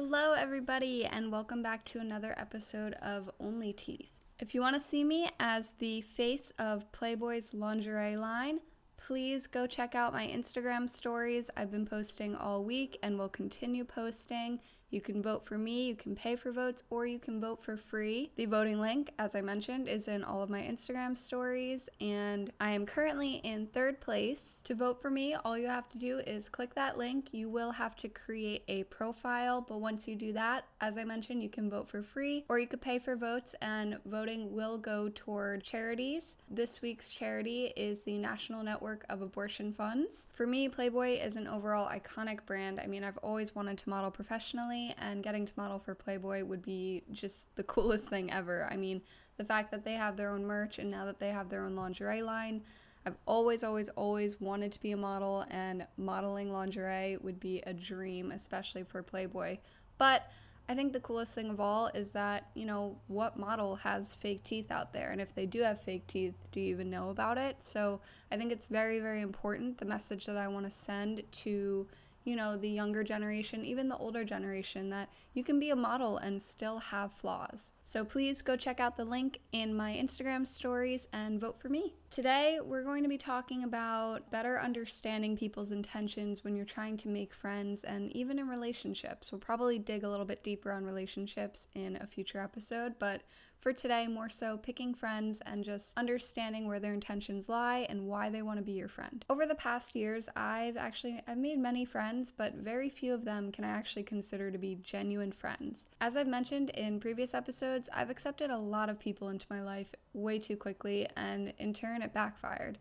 Hello, everybody, and welcome back to another episode of Only Teeth. If you want to see me as the face of Playboy's lingerie line, please go check out my Instagram stories. I've been posting all week and will continue posting. You can vote for me, you can pay for votes, or you can vote for free. The voting link, as I mentioned, is in all of my Instagram stories, and I am currently in third place. To vote for me, all you have to do is click that link. You will have to create a profile, but once you do that, as I mentioned, you can vote for free, or you could pay for votes, and voting will go toward charities. This week's charity is the National Network of Abortion Funds. For me, Playboy is an overall iconic brand. I mean, I've always wanted to model professionally and getting to model for Playboy would be just the coolest thing ever. I mean, the fact that they have their own merch and now that they have their own lingerie line, I've always, always, always wanted to be a model, and modeling lingerie would be a dream, especially for Playboy. But I think the coolest thing of all is that, you know, what model has fake teeth out there? And if they do have fake teeth, do you even know about it? So I think it's very, very important the message that I want to send to you know, the younger generation, even the older generation, that you can be a model and still have flaws. So please go check out the link in my Instagram stories and vote for me. Today, we're going to be talking about better understanding people's intentions when you're trying to make friends and even in relationships. We'll probably dig a little bit deeper on relationships in a future episode, but for today, more so picking friends and just understanding where their intentions lie and why they want to be your friend. Over the past years, I've actually I've made many friends, but very few of them can I actually consider to be genuine friends. As I've mentioned in previous episodes, I've accepted a lot of people into my life way too quickly, and in turn, it backfired.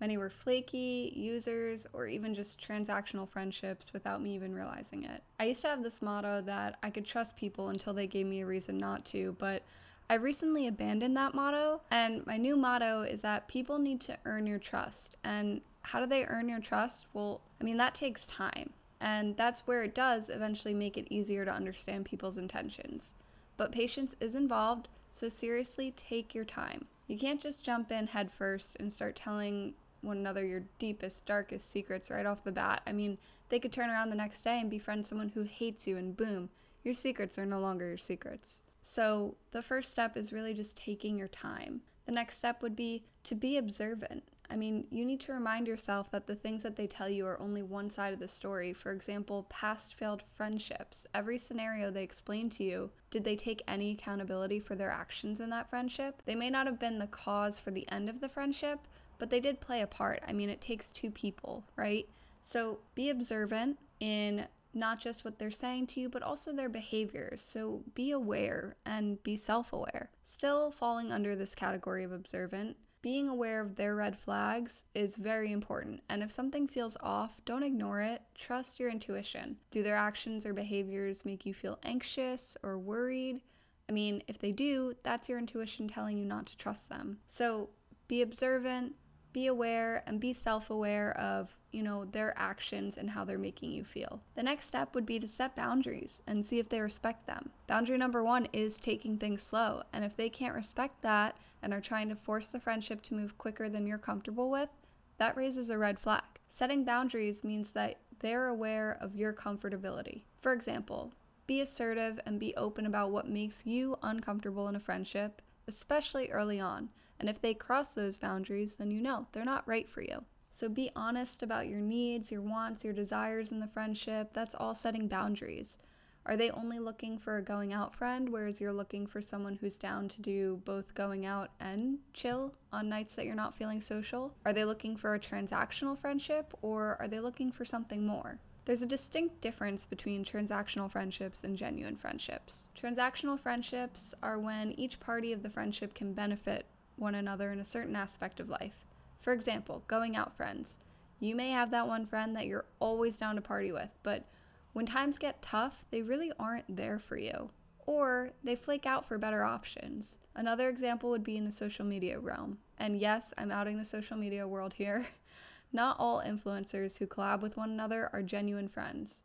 Many were flaky, users, or even just transactional friendships without me even realizing it. I used to have this motto that I could trust people until they gave me a reason not to, but I recently abandoned that motto, and my new motto is that people need to earn your trust. And how do they earn your trust? Well, I mean, that takes time. And that's where it does eventually make it easier to understand people's intentions. But patience is involved, so seriously take your time. You can't just jump in headfirst and start telling one another your deepest, darkest secrets right off the bat. I mean, they could turn around the next day and befriend someone who hates you, and boom, your secrets are no longer your secrets. So, the first step is really just taking your time. The next step would be to be observant. I mean, you need to remind yourself that the things that they tell you are only one side of the story. For example, past failed friendships. Every scenario they explain to you, did they take any accountability for their actions in that friendship? They may not have been the cause for the end of the friendship, but they did play a part. I mean, it takes two people, right? So be observant in not just what they're saying to you, but also their behaviors. So be aware and be self aware. Still falling under this category of observant, being aware of their red flags is very important. And if something feels off, don't ignore it. Trust your intuition. Do their actions or behaviors make you feel anxious or worried? I mean, if they do, that's your intuition telling you not to trust them. So be observant, be aware, and be self aware of you know, their actions and how they're making you feel. The next step would be to set boundaries and see if they respect them. Boundary number one is taking things slow. And if they can't respect that and are trying to force the friendship to move quicker than you're comfortable with, that raises a red flag. Setting boundaries means that they're aware of your comfortability. For example, be assertive and be open about what makes you uncomfortable in a friendship, especially early on. And if they cross those boundaries, then you know they're not right for you. So be honest about your needs, your wants, your desires in the friendship. That's all setting boundaries. Are they only looking for a going out friend, whereas you're looking for someone who's down to do both going out and chill on nights that you're not feeling social? Are they looking for a transactional friendship, or are they looking for something more? There's a distinct difference between transactional friendships and genuine friendships. Transactional friendships are when each party of the friendship can benefit one another in a certain aspect of life. For example, going out friends. You may have that one friend that you're always down to party with, but when times get tough, they really aren't there for you. Or they flake out for better options. Another example would be in the social media realm. And yes, I'm outing the social media world here. Not all influencers who collab with one another are genuine friends.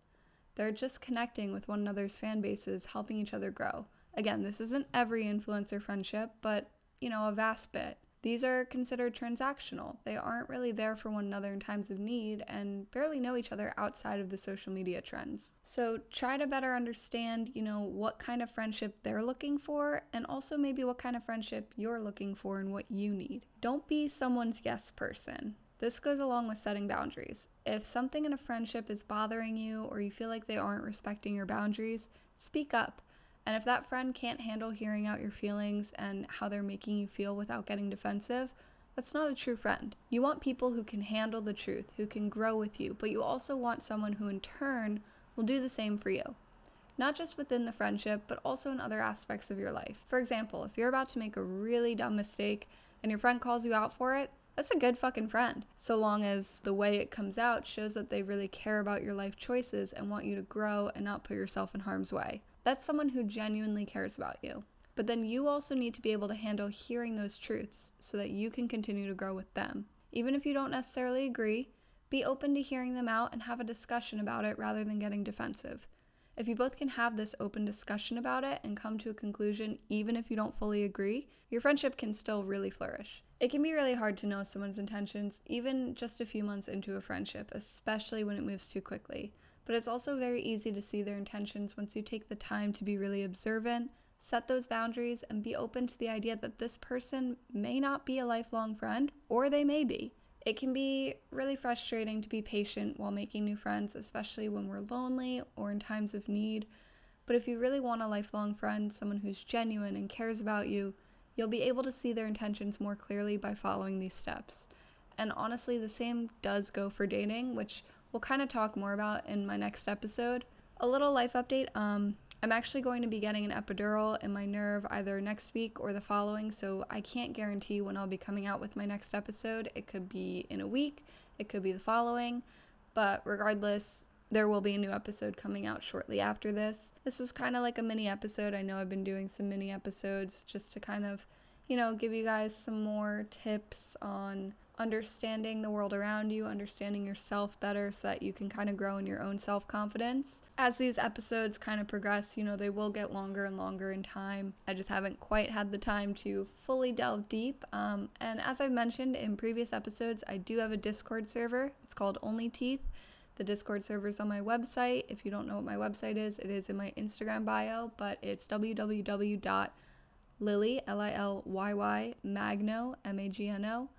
They're just connecting with one another's fan bases, helping each other grow. Again, this isn't every influencer friendship, but you know, a vast bit. These are considered transactional. They aren't really there for one another in times of need and barely know each other outside of the social media trends. So try to better understand, you know, what kind of friendship they're looking for and also maybe what kind of friendship you're looking for and what you need. Don't be someone's yes person. This goes along with setting boundaries. If something in a friendship is bothering you or you feel like they aren't respecting your boundaries, speak up. And if that friend can't handle hearing out your feelings and how they're making you feel without getting defensive, that's not a true friend. You want people who can handle the truth, who can grow with you, but you also want someone who, in turn, will do the same for you. Not just within the friendship, but also in other aspects of your life. For example, if you're about to make a really dumb mistake and your friend calls you out for it, that's a good fucking friend. So long as the way it comes out shows that they really care about your life choices and want you to grow and not put yourself in harm's way. That's someone who genuinely cares about you. But then you also need to be able to handle hearing those truths so that you can continue to grow with them. Even if you don't necessarily agree, be open to hearing them out and have a discussion about it rather than getting defensive. If you both can have this open discussion about it and come to a conclusion, even if you don't fully agree, your friendship can still really flourish. It can be really hard to know someone's intentions, even just a few months into a friendship, especially when it moves too quickly but it's also very easy to see their intentions once you take the time to be really observant, set those boundaries, and be open to the idea that this person may not be a lifelong friend, or they may be. It can be really frustrating to be patient while making new friends, especially when we're lonely or in times of need. But if you really want a lifelong friend, someone who's genuine and cares about you, you'll be able to see their intentions more clearly by following these steps. And honestly, the same does go for dating, which we'll kind of talk more about in my next episode. A little life update um, I'm actually going to be getting an epidural in my nerve either next week or the following, so I can't guarantee when I'll be coming out with my next episode. It could be in a week, it could be the following, but regardless, there will be a new episode coming out shortly after this. This was kind of like a mini episode. I know I've been doing some mini episodes just to kind of, you know, give you guys some more tips on understanding the world around you, understanding yourself better so that you can kind of grow in your own self confidence. As these episodes kind of progress, you know, they will get longer and longer in time. I just haven't quite had the time to fully delve deep. Um, and as I've mentioned in previous episodes, I do have a Discord server. It's called Only Teeth. The Discord server is on my website. If you don't know what my website is, it is in my Instagram bio, but it's www.lily, L-I-L-Y-Y, magno, M-A-G-N-O,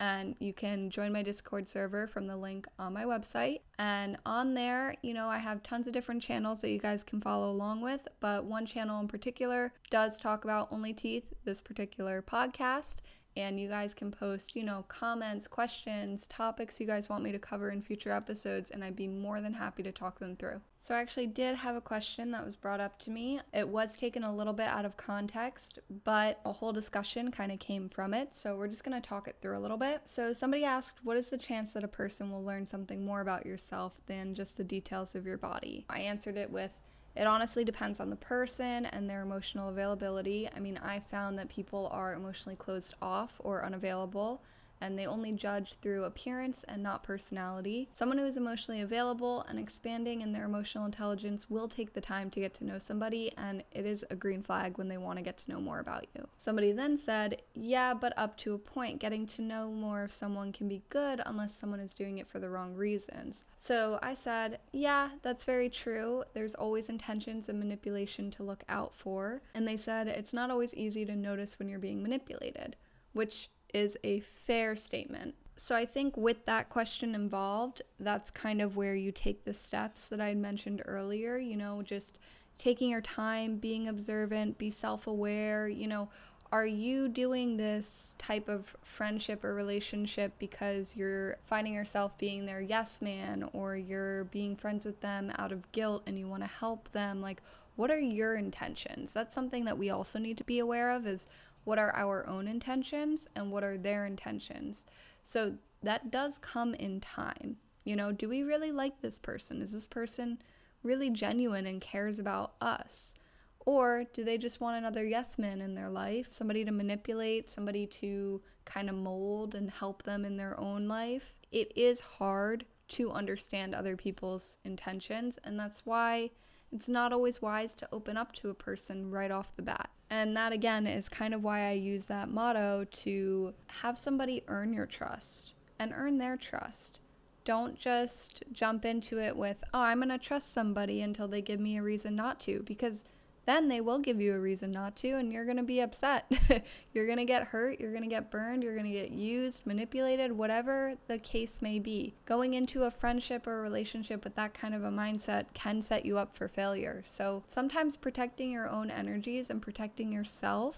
and you can join my Discord server from the link on my website. And on there, you know, I have tons of different channels that you guys can follow along with, but one channel in particular does talk about Only Teeth, this particular podcast and you guys can post, you know, comments, questions, topics you guys want me to cover in future episodes, and I'd be more than happy to talk them through. So, I actually did have a question that was brought up to me. It was taken a little bit out of context, but a whole discussion kind of came from it. So, we're just going to talk it through a little bit. So, somebody asked, What is the chance that a person will learn something more about yourself than just the details of your body? I answered it with, it honestly depends on the person and their emotional availability. I mean, I found that people are emotionally closed off or unavailable and they only judge through appearance and not personality. Someone who is emotionally available and expanding in their emotional intelligence will take the time to get to know somebody, and it is a green flag when they want to get to know more about you. Somebody then said, Yeah, but up to a point, getting to know more of someone can be good unless someone is doing it for the wrong reasons. So I said, Yeah, that's very true. There's always intentions and manipulation to look out for. And they said, It's not always easy to notice when you're being manipulated, which is a fair statement. So I think with that question involved, that's kind of where you take the steps that I had mentioned earlier, you know, just taking your time, being observant, be self aware, you know. Are you doing this type of friendship or relationship because you're finding yourself being their yes man or you're being friends with them out of guilt and you want to help them? Like, what are your intentions? That's something that we also need to be aware of is what are our own intentions and what are their intentions. So that does come in time. You know, do we really like this person? Is this person really genuine and cares about us? Or do they just want another yes man in their life, somebody to manipulate, somebody to kind of mold and help them in their own life? It is hard to understand other people's intentions, and that's why it's not always wise to open up to a person right off the bat. And that again is kind of why I use that motto to have somebody earn your trust and earn their trust. Don't just jump into it with, oh, I'm going to trust somebody until they give me a reason not to, because then they will give you a reason not to, and you're going to be upset. you're going to get hurt, you're going to get burned, you're going to get used, manipulated, whatever the case may be. Going into a friendship or a relationship with that kind of a mindset can set you up for failure. So sometimes protecting your own energies and protecting yourself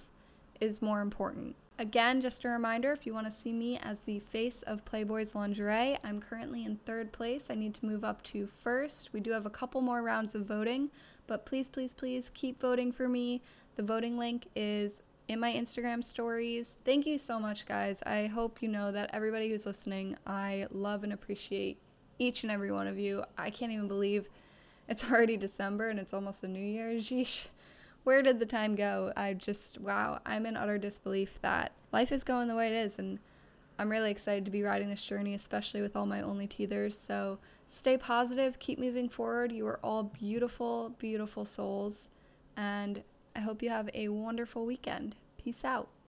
is more important. Again, just a reminder if you want to see me as the face of Playboy's lingerie, I'm currently in third place. I need to move up to first. We do have a couple more rounds of voting, but please, please, please keep voting for me. The voting link is in my Instagram stories. Thank you so much, guys. I hope you know that everybody who's listening, I love and appreciate each and every one of you. I can't even believe it's already December and it's almost a new year. Sheesh where did the time go? I just, wow, I'm in utter disbelief that life is going the way it is. And I'm really excited to be riding this journey, especially with all my only teethers. So stay positive, keep moving forward. You are all beautiful, beautiful souls. And I hope you have a wonderful weekend. Peace out.